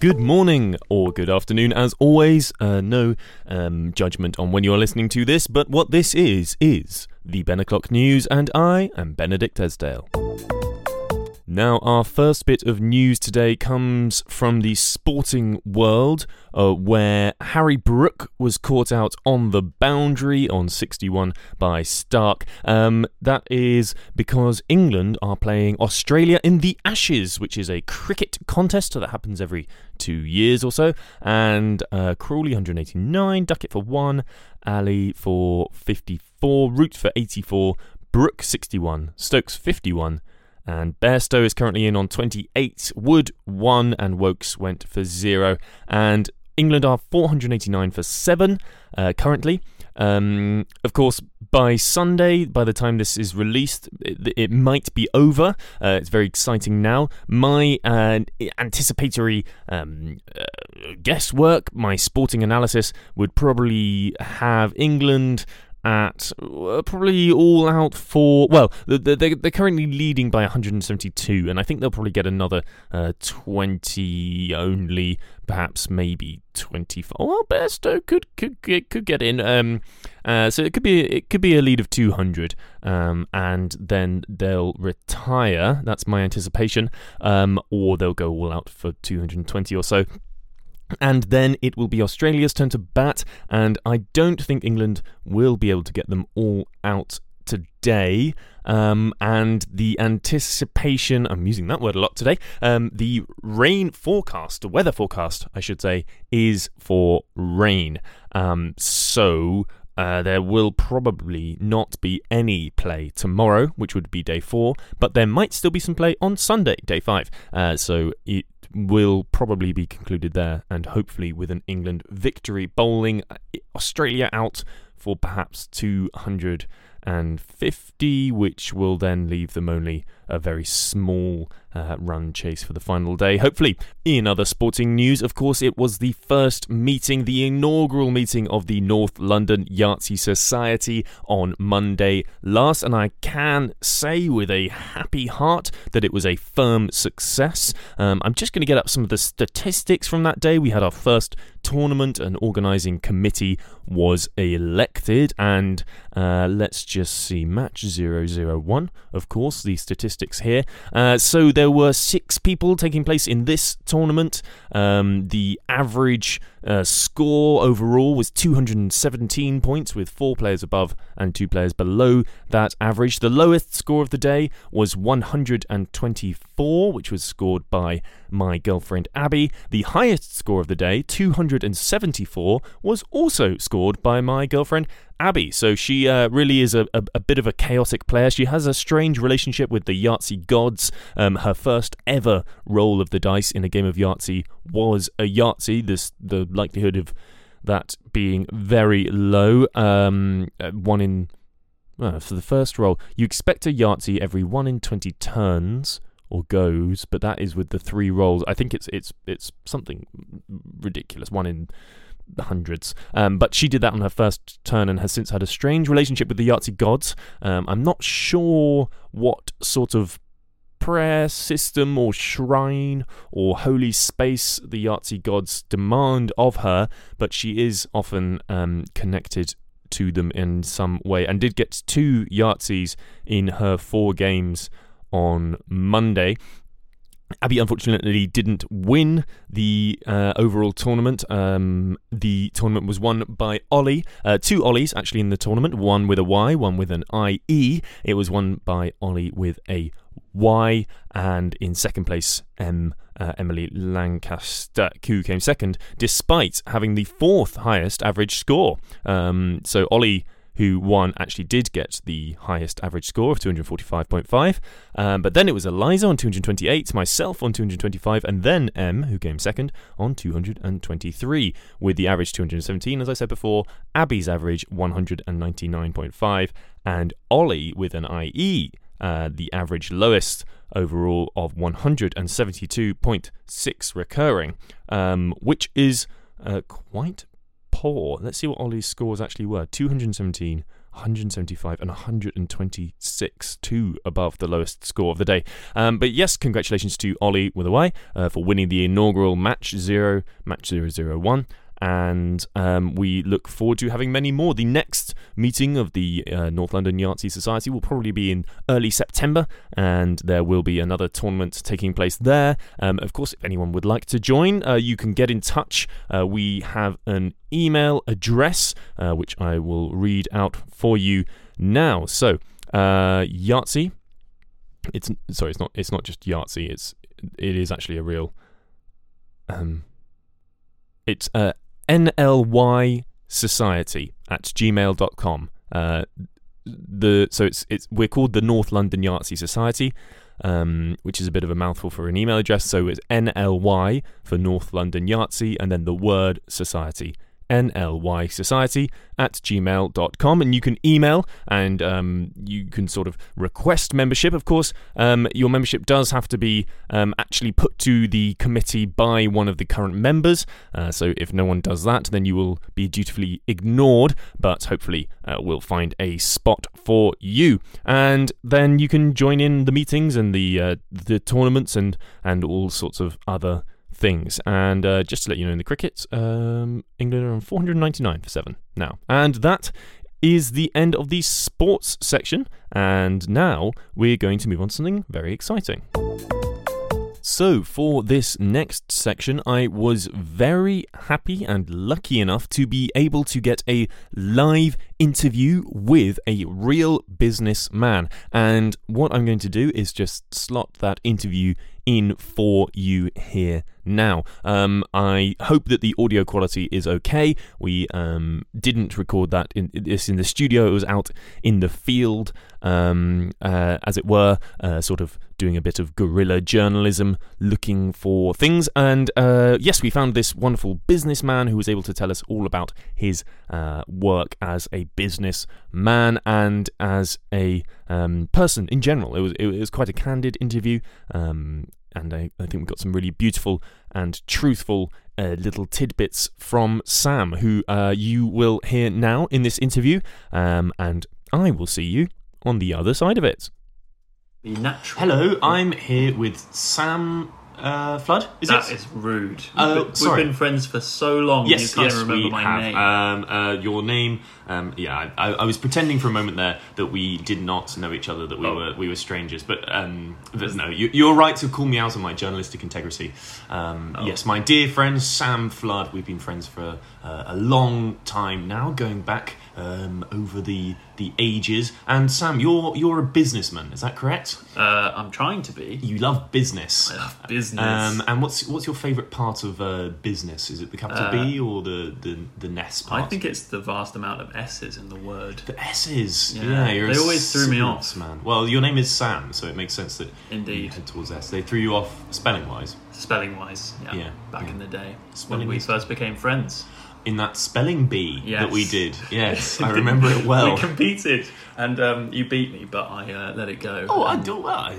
Good morning or good afternoon, as always. Uh, no um, judgment on when you are listening to this, but what this is, is the Ben O'Clock News, and I am Benedict Esdale. Now, our first bit of news today comes from the sporting world, uh, where Harry Brook was caught out on the boundary on 61 by Starc. Um, that is because England are playing Australia in the Ashes, which is a cricket contest that happens every two years or so. And uh, Crawley 189, Duckett for one, Ali for 54, Root for 84, Brook 61, Stokes 51. And Bairstow is currently in on 28. Wood 1 and Woakes went for 0. And England are 489 for 7 uh, currently. Um, of course, by Sunday, by the time this is released, it, it might be over. Uh, it's very exciting now. My uh, anticipatory um, uh, guesswork, my sporting analysis, would probably have England at uh, probably all out for well they're, they're currently leading by 172 and i think they'll probably get another uh, 20 only perhaps maybe 24 well Bairstow could could could, could get in um, uh, so it could be it could be a lead of 200 um, and then they'll retire that's my anticipation um, or they'll go all out for 220 or so and then it will be Australia's turn to bat, and I don't think England will be able to get them all out today. Um, and the anticipation, I'm using that word a lot today, um, the rain forecast, the weather forecast, I should say, is for rain. Um, so uh, there will probably not be any play tomorrow, which would be day four, but there might still be some play on Sunday, day five. Uh, so it will probably be concluded there, and hopefully with an England victory, bowling uh, Australia out for perhaps 250, which will then leave them only a very small uh, run chase for the final day, hopefully. In other sporting news, of course, it was the first meeting, the inaugural meeting of the North London Yahtzee Society on Monday last, and I can say with a happy heart that it was a firm success. Um, I'm just going to get up some of the statistics from that day. We had our first tournament, an organising committee was elected, and uh, let's just see match 001, of course, the statistics here. Uh, so there were six people taking place in this tournament. Um, the average uh, score overall was 217 points, with four players above and two players below that average. The lowest score of the day was 124, which was scored by my girlfriend Abby. The highest score of the day, 274, was also scored by my girlfriend Abby. So she uh, really is a, a, a, bit of a chaotic player. She has a strange relationship with the Yahtzee gods. Um, her first ever roll of the dice in a game of Yahtzee was a Yahtzee. This the likelihood of that being very low. Um, uh, one in well, for the first roll, you expect a Yahtzee every one in twenty turns or goes, but that is with the three rolls. I think it's it's it's something ridiculous. One in the hundreds. Um, but she did that on her first turn and has since had a strange relationship with the Yahtzee gods. Um, I'm not sure what sort of prayer system or shrine or holy space the Yahtzee gods demand of her, but she is often um, connected to them in some way and did get two Yahtzees in her four games on Monday. Abby unfortunately didn't win the uh, overall tournament. Um, the tournament was won by Ollie. Uh, two Ollies actually in the tournament, one with a Y, one with an IE. It was won by Ollie with a Y, and in second place, M. Uh, Emily Lancaster, who came second, despite having the fourth highest average score. Um, so Ollie who won, actually did get the highest average score of 245.5. Um, but then it was Eliza on 228, myself on 225, and then M, who came second, on 223, with the average 217, as I said before, Abby's average 199.5, and Ollie with an IE. Uh, the average lowest overall of 172.6 recurring, um, which is uh, quite poor. Let's see what Ollie's scores actually were 217, 175 and 126, two above the lowest score of the day. Um, but yes, congratulations to Ollie with a Y uh, for winning the inaugural match zero, match 001 and um, we look forward to having many more. The next meeting of the uh, North London Yahtzee Society will probably be in early September, and there will be another tournament taking place there. Um, of course, if anyone would like to join, uh, you can get in touch. Uh, we have an email address uh, which I will read out for you now. So, uh, Yahtzee. It's sorry, it's not. It's not just Yahtzee. It's it is actually a real. Um, it's uh, NLY Society at gmail.com. Uh, the so it's it's we're called the North London Yahtzee Society, um, which is a bit of a mouthful for an email address. So it's NLY for North London Yahtzee, and then the word Society NLY Society at gmail.com. And you can email and um, you can sort of request membership. Of course, um, your membership does have to be um, actually put to the committee by one of the current members. Uh, so if no one does that, then you will be dutifully ignored. But hopefully, uh, we'll find a spot for you. And then you can join in the meetings and the, uh, the tournaments and, and all sorts of other things. And uh, just to let you know, in the cricket, um, England are on 499 for seven now. And that is the end of the sports section. And now we're going to move on to something very exciting. So, for this next section, I was very happy and lucky enough to be able to get a live interview with a real businessman. And what I'm going to do is just slot that interview in for you here now. Um, I hope that the audio quality is okay. We um, didn't record that in this in the studio. It was out in the field, um, uh, as it were, uh, sort of doing a bit of guerrilla journalism, looking for things. And uh, yes, we found this wonderful businessman who was able to tell us all about his uh, work as a businessman and as a um, person in general. It was it was quite a candid interview. Um, and I, I, think we got some really beautiful and truthful uh, little tidbits from Sam, who uh, you will hear now in this interview, um, and I will see you on the other side of it. Hello, I'm here with Sam uh, Flood. Is that it? is rude. Uh, we've, sorry. we've been friends for so long. Yes, you can't yes, remember we my have. name. Um, uh, your name. Um, yeah, I, I, was pretending for a moment there that we did not know each other, that we oh. were we were strangers. But um, no, you, are right to call me out on my journalistic integrity. Um, oh. Yes, my dear friend Sam Flood. We've been friends for uh, a long time now, going back um, over the the ages. And Sam, you're you're a businessman, is that correct? Uh, I'm trying to be. You love business. I love business. Um, and what's what's your favourite part of uh, business? Is it the capital uh, B or the the the Ness part? I think it's the vast amount of S's in the word. The S's. Yeah, yeah they always threw me off, man. Well, your name is Sam, so it makes sense that indeed you head towards S. They threw you off spelling wise. Spelling wise, yeah. yeah back yeah. in the day spelling when we first became friends in that spelling bee yes. that we did. Yes, I remember it well. we competed, and um, you beat me, but I uh, let it go. Oh, I do. Well,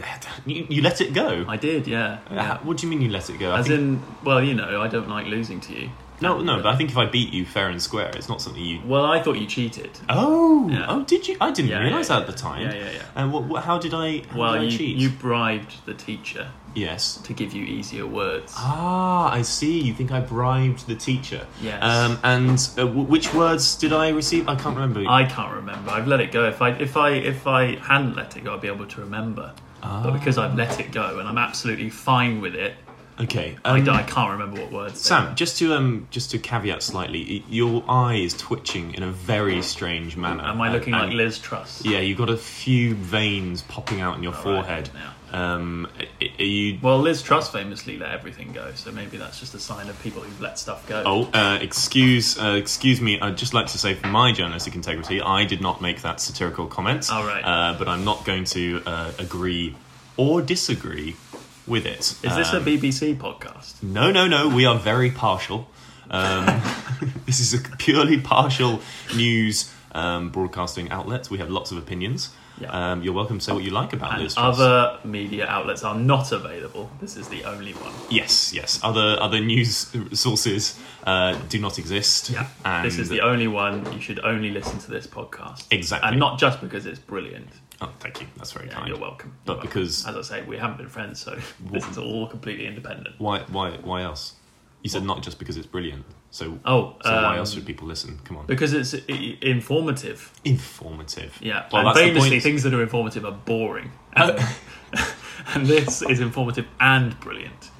you, you let it go. I did, yeah. yeah. What do you mean you let it go? As think... in, well, you know, I don't like losing to you. No, no, but I think if I beat you fair and square, it's not something you. Well, I thought you cheated. Oh, yeah. oh, did you? I didn't yeah, realise yeah, that at the time. Yeah, yeah, yeah. And what, what, how did I? How well, did I you, cheat? you bribed the teacher. Yes. To give you easier words. Ah, I see. You think I bribed the teacher? Yes. Um, and uh, w- which words did I receive? I can't remember. I can't remember. I've let it go. If I if I if I hadn't let it go, I'd be able to remember. Ah. But because I've let it go and I'm absolutely fine with it, Okay, um, I, I, can't remember what words. Sam, just to um, just to caveat slightly, your eye is twitching in a very strange manner. Am I looking and, like Liz Truss? Yeah, you've got a few veins popping out in your All forehead. Right, um, are you? Well, Liz Truss famously let everything go, so maybe that's just a sign of people who've let stuff go. Oh, uh, excuse, uh, excuse me. I'd just like to say, for my journalistic integrity, I did not make that satirical comment. All right, uh, but I'm not going to uh, agree or disagree with it. Is this um, a BBC podcast? No, no, no. We are very partial. Um, this is a purely partial news um, broadcasting outlet. We have lots of opinions. Yeah. Um, you're welcome to say what you like about And Liz other media outlets are not available. This is the only one. Yes, yes. Other other news sources uh, do not exist. And this is the only one. You should only listen to this podcast. Exactly. And not just because it's brilliant. Oh, thank you. That's very Yeah, kind. you're welcome. But You're welcome. because- as I say, we haven't been friends, so this is all completely independent. Why why why else? You said not just because it's brilliant. So Oh, so why um, else should people listen? Come on. Because it's i- informative. Informative. Yeah. Well, and famously, things that are informative are boring. And, and this is informative and brilliant.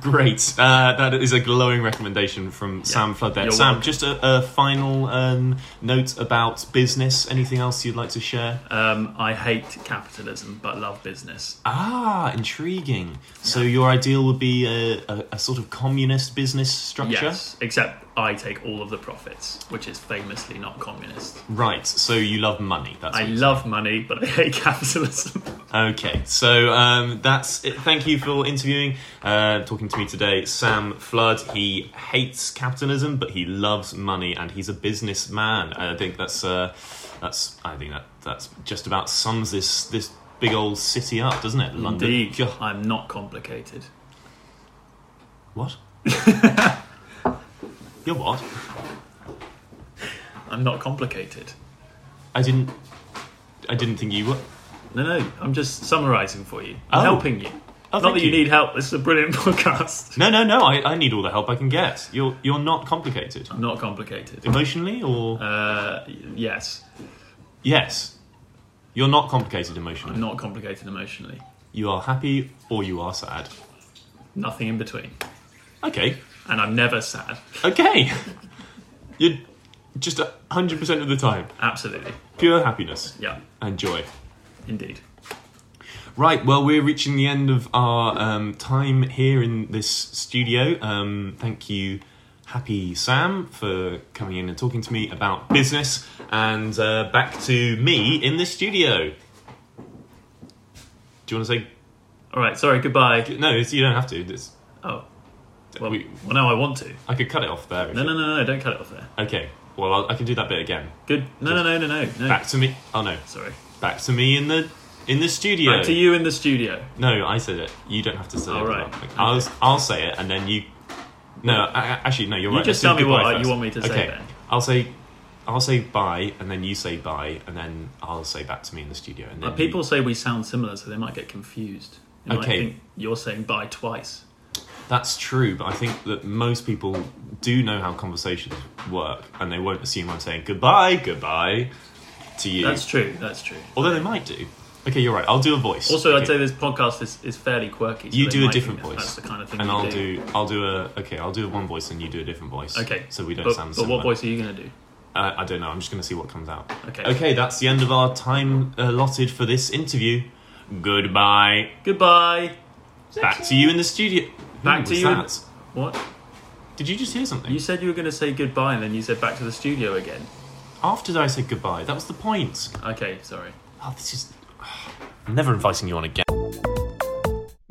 Great. Uh, that is a glowing recommendation from Sam Flood there. Sam, welcome. just a, a final um, note about business. Anything else you'd like to share? Um, I hate capitalism, but love business. Ah, intriguing. So your ideal would be a, a, a sort of communist business structure? Yes, except I take all of the profits, which is famously not communist. Right. So you love money. That's I love money, but I hate capitalism. Okay, so um, that's it. Thank you for interviewing, uh, talking to me today. Sam Flood, he hates capitalism, but he loves money, and he's a businessman. I think that's uh, that's I think that that's just about sums this this big old city up, doesn't it? London. Indeed, I'm not complicated. What? You're what? I'm not complicated. I didn't. I didn't think you were. No, no, I'm just summarising for you. I'm Oh. helping you. Oh, not thank that you you. need help. This is a brilliant podcast. No, no, no. I, I need all the help I can get. You're you're not complicated. I'm not complicated. Emotionally, or Uh, yes, yes, you're not complicated emotionally. I'm not complicated emotionally. You are happy or you are sad. Nothing in between. Okay. And I'm never sad. Okay. You're just a hundred percent of the time. Absolutely. Pure happiness Yeah, and joy. indeed. Right, well, we're reaching the end of our um, time here in this studio. Um, thank you, Happy Sam, for coming in and talking to me about business. And uh, back to me in the studio. Do you want to say All right, sorry, goodbye. no? It's, you don't have to. It's, Oh, well, we, well now I want to. I could cut it off there. No, no, no, no, don't cut it off there. Okay. Well, I'll, I can do that bit again. Good. No, no, no, no, no, no. Back to me. Oh no. Sorry. Back to me in the in the studio. Back to you in the studio. No, I said it. You don't have to say All it. right. Okay. I'll I'll say it, and then you. No, I, actually, no. You're right. You right. just Let's tell me what goodbye you want me to say Okay. then. I'll say, I'll say bye, and then you say bye, and then I'll say back to me in the studio, and then Uh, people say we sound similar, so they might get confused. They might Okay. think you're saying bye twice. That's true, but I think that most people do know how conversations work, and they won't assume I'm saying goodbye, goodbye to you. That's true. That's true. Although they might do. Okay, you're right. I'll do a voice. Also, okay. I'd say this podcast is, is fairly quirky. so You do a different voice. That's the kind of thing and I'll do. do I'll do a okay I'll do one voice and you do a different voice Okay. so we don't but, sound but similar what voice are you going to do? uh, I don't know I'm just going to see what comes out Okay. okay that's the end of our time allotted for this interview goodbye Goodbye. back to you in the studio Back to you in- that? What? did you just hear something You said you were going to say goodbye, and then you said back to the studio again. after I said goodbye that was the point Okay, sorry. oh this is I'm never inviting you on again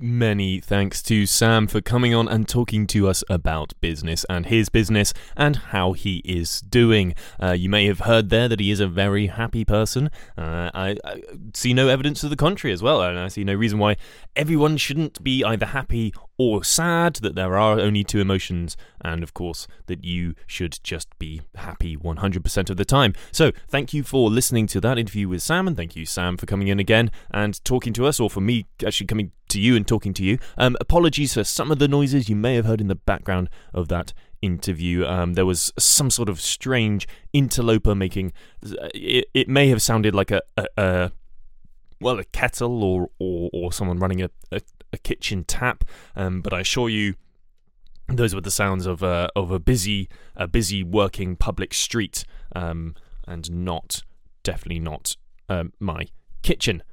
Many thanks to Sam for coming on and talking to us about business and his business and how he is doing. Uh, you may have heard there that he is a very happy person. Uh, I, I see no evidence to the contrary as well, and I see no reason why everyone shouldn't be either happy or sad, that there are only two emotions, and of course, that you should just be happy 100% of the time. So, thank you for listening to that interview with Sam, and thank you, Sam, for coming in again and talking to us, or for me actually coming to you and talking to you. Um, apologies for some of the noises you may have heard in the background of that interview. Um, there was some sort of strange interloper making. It, it may have sounded like a, a, a well, a kettle or or, or someone running a, a, a kitchen tap. Um, but I assure you, those were the sounds of a of a busy a busy working public street, um, and not definitely not um, my kitchen.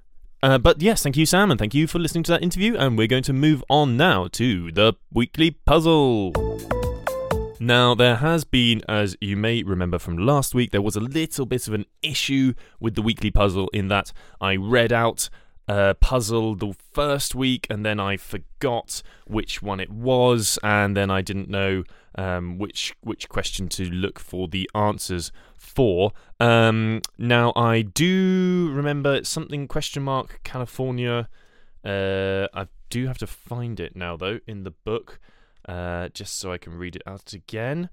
Uh, but yes, thank you, Sam, and thank you for listening to that interview. And we're going to move on now to the weekly puzzle. Now, there has been, as you may remember from last week, there was a little bit of an issue with the weekly puzzle in that I read out a puzzle the first week, and then I forgot which one it was, and then I didn't know um, which which question to look for the answers for. Um, now I do remember something question mark California. Uh, I do have to find it now though in the book, uh, just so I can read it out again.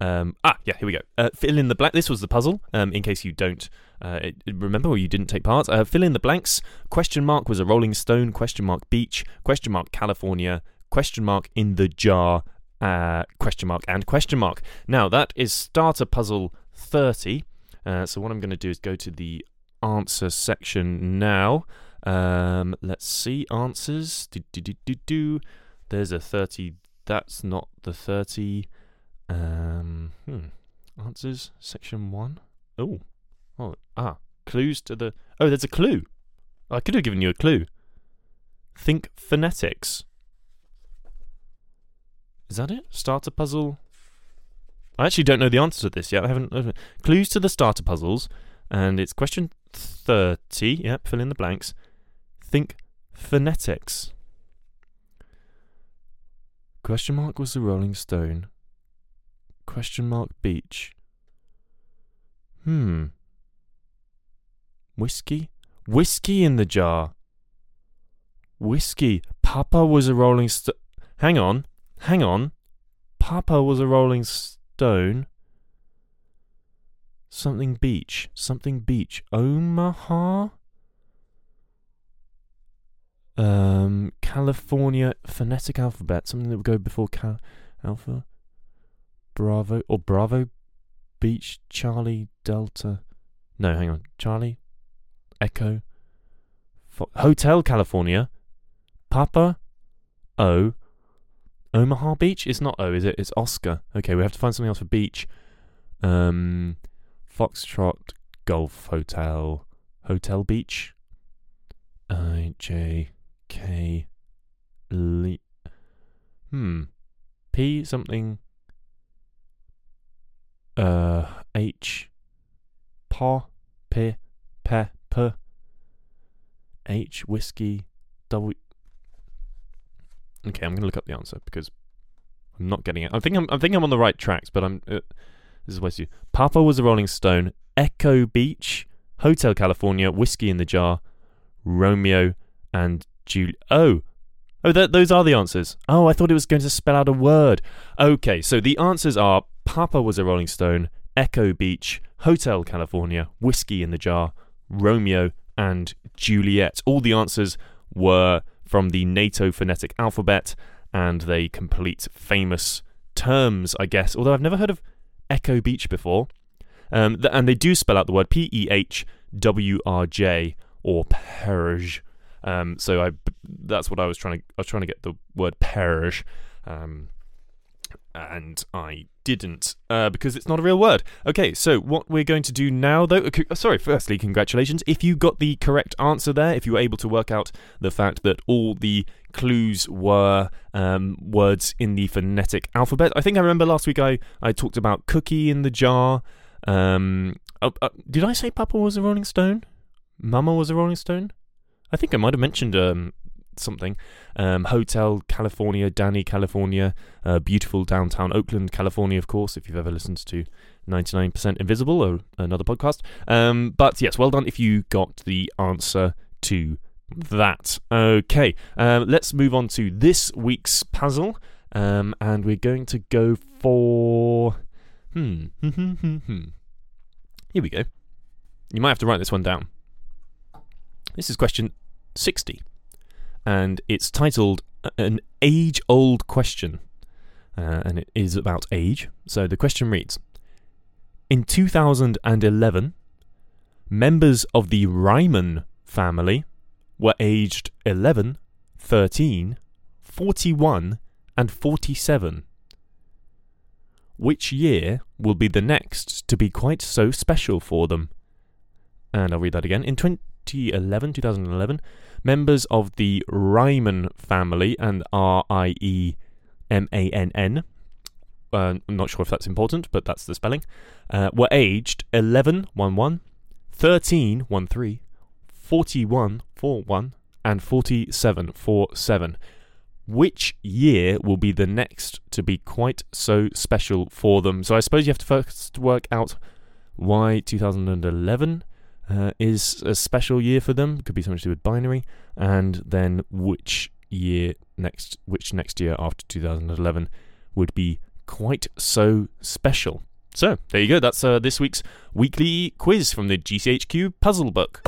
Um, ah, yeah, here we go. Uh, fill in the blank. This was the puzzle. Um, in case you don't uh, remember or you didn't take part, uh, fill in the blanks. Question mark was a Rolling Stone. Question mark beach. Question mark California. Question mark in the jar. Uh, question mark and question mark. Now that is starter puzzle thirty. Uh, so what I'm going to do is go to the answer section now. Um, let's see answers. Do, do, do. There's a thirty. That's not the thirty. Um, hmm. Answers, section one. Oh, oh, ah, clues to the. Oh, there's a clue. I could have given you a clue. Think phonetics. Is that it? Starter puzzle. I actually don't know the answer to this yet. I haven't. Uh, clues to the starter puzzles, and it's question thirty. Yep, fill in the blanks. Think phonetics. Question mark was the Rolling Stone. Question mark beach. Hmm. Whiskey? Whiskey in the jar. Whiskey. Papa was a rolling stone. Hang on. Hang on. Papa was a rolling stone. Something beach. Something beach. Omaha? Um, California phonetic alphabet. Something that would go before cal- alpha. Bravo or Bravo Beach Charlie Delta. No, hang on. Charlie Echo Fo- Hotel California Papa O Omaha Beach. It's not O, is it? It's Oscar. Okay, we have to find something else for beach. Um, Foxtrot Golf Hotel Hotel Beach. I J K L. Hmm. P something uh, H, pa, p, pe, p, H, whiskey, W. Okay, I'm gonna look up the answer because I'm not getting it. I think I'm, I think I'm on the right tracks, but I'm. Uh, this is West. Papa was a Rolling Stone. Echo Beach, Hotel California, whiskey in the jar, Romeo and Julie. Oh, oh, th- those are the answers. Oh, I thought it was going to spell out a word. Okay, so the answers are Papa was a Rolling Stone, Echo Beach, Hotel California, Whiskey in the Jar, Romeo, and Juliet. All the answers were from the NATO phonetic alphabet, and they complete famous terms, I guess. Although I've never heard of Echo Beach before. Um, th- and they do spell out the word P E H W R J or Perge. Um, so I, that's what I was trying to. I was trying to get the word Perge. Um, and I didn't uh, because it's not a real word. Okay, so what we're going to do now, though. Uh, sorry, firstly, congratulations. If you got the correct answer there, if you were able to work out the fact that all the clues were um, words in the phonetic alphabet, I think I remember last week I, I talked about cookie in the jar. Um, uh, uh, did I say Papa was a Rolling Stone? Mama was a Rolling Stone? I think I might have mentioned um, something. Um, Hotel California, Dani California, uh, beautiful downtown Oakland, California, of course, if you've ever listened to 99% Invisible or another podcast. Um, but yes, well done if you got the answer to that. Okay, um, let's move on to this week's puzzle. Um, and we're going to go for. Hmm. Here we go. You might have to write this one down. This is question 60 and it's titled An Age Old Question. Uh, and it is about age. So the question reads In 2011, members of the Riemann family were aged 11, 13, 41, and 47. Which year will be the next to be quite so special for them? And I'll read that again. In 2011, 2011, members of the Riemann family, and R I E M A N N. Uh, I'm not sure if that's important, but that's the spelling. Uh, were aged 11, 1 1, 13, 1 3, 41, 4 1, and 47 for 7. Which year will be the next to be quite so special for them? So I suppose you have to first work out why 2011 uh, is a special year for them. Could be something to do with binary, and then which year next, which next year after 2011 would be quite so special. So there you go. That's uh, this week's weekly quiz from the GCHQ puzzle book.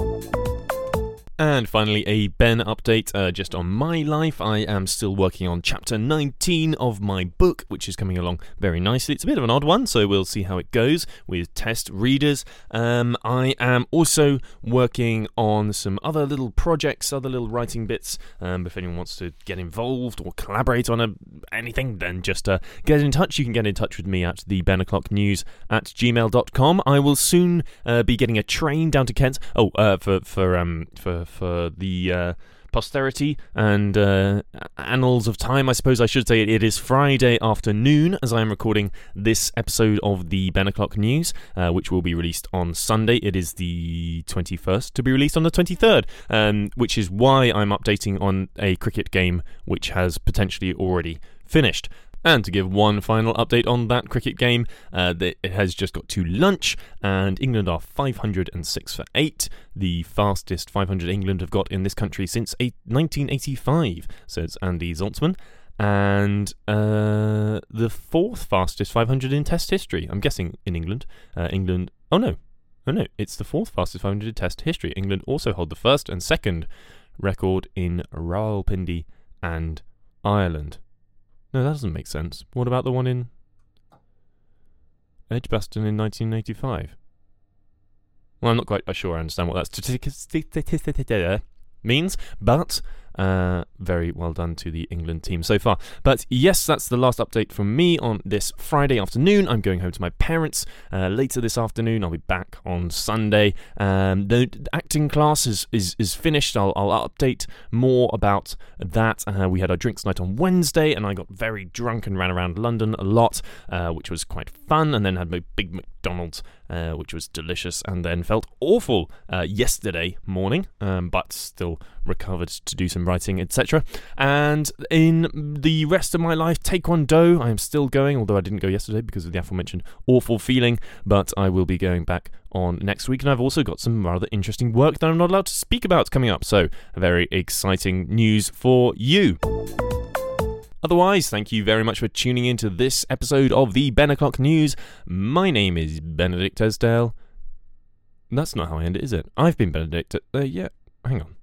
And finally, a Ben update uh, just on my life. I am still working on chapter 19 of my book, which is coming along very nicely. It's a bit of an odd one, so we'll see how it goes with test readers. Um, I am also working on some other little projects, other little writing bits. Um, if anyone wants to get involved or collaborate on a, anything, then just uh, get in touch. You can get in touch with me at the Ben O'Clock News at gmail.com. I will soon uh, be getting a train down to Kent. Oh, uh, for for um for for the uh, posterity and uh, annals of time, I suppose I should say it is Friday afternoon as I am recording this episode of the Ben O'Clock News, uh, which will be released on Sunday. It is the 21st to be released on the 23rd, um, which is why I'm updating on a cricket game which has potentially already finished. And to give one final update on that cricket game, uh, it has just got to lunch, and England are 506 for 8, the fastest 500 England have got in this country since 1985, says Andy Zaltzman. And uh, the fourth fastest 500 in Test history. I'm guessing in England. Uh, England. Oh no, oh no, it's the fourth fastest 500 in Test history. England also hold the first and second record in Rawalpindi and Ireland. No, that doesn't make sense. What about the one in Edgbaston in 1985? Well, I'm not quite sure I understand what that statistic uh, means, but uh, very well done to the England team so far. But yes, that's the last update from me on this Friday afternoon. I'm going home to my parents uh, later this afternoon. I'll be back on Sunday. Um, the acting class is, is, is finished. I'll, I'll update more about that. Uh, we had our drinks night on Wednesday, and I got very drunk and ran around London a lot, uh, which was quite fun, and then had my big McDonald's, uh, which was delicious, and then felt awful yesterday morning, um, but still recovered to do some writing, etc. And in the rest of my life, Taekwondo, I am still going, although I didn't go yesterday because of the aforementioned awful feeling, but I will be going back on next week. And I've also got some rather interesting work that I'm not allowed to speak about coming up, so very exciting news for you. Otherwise, thank you very much for tuning in to this episode of the Ben News. My name is Benedict Esdale. That's not how I end it, is it? I've been Benedict. Uh, yeah, hang on.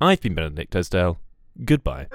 I've been Benedict Esdale. Goodbye.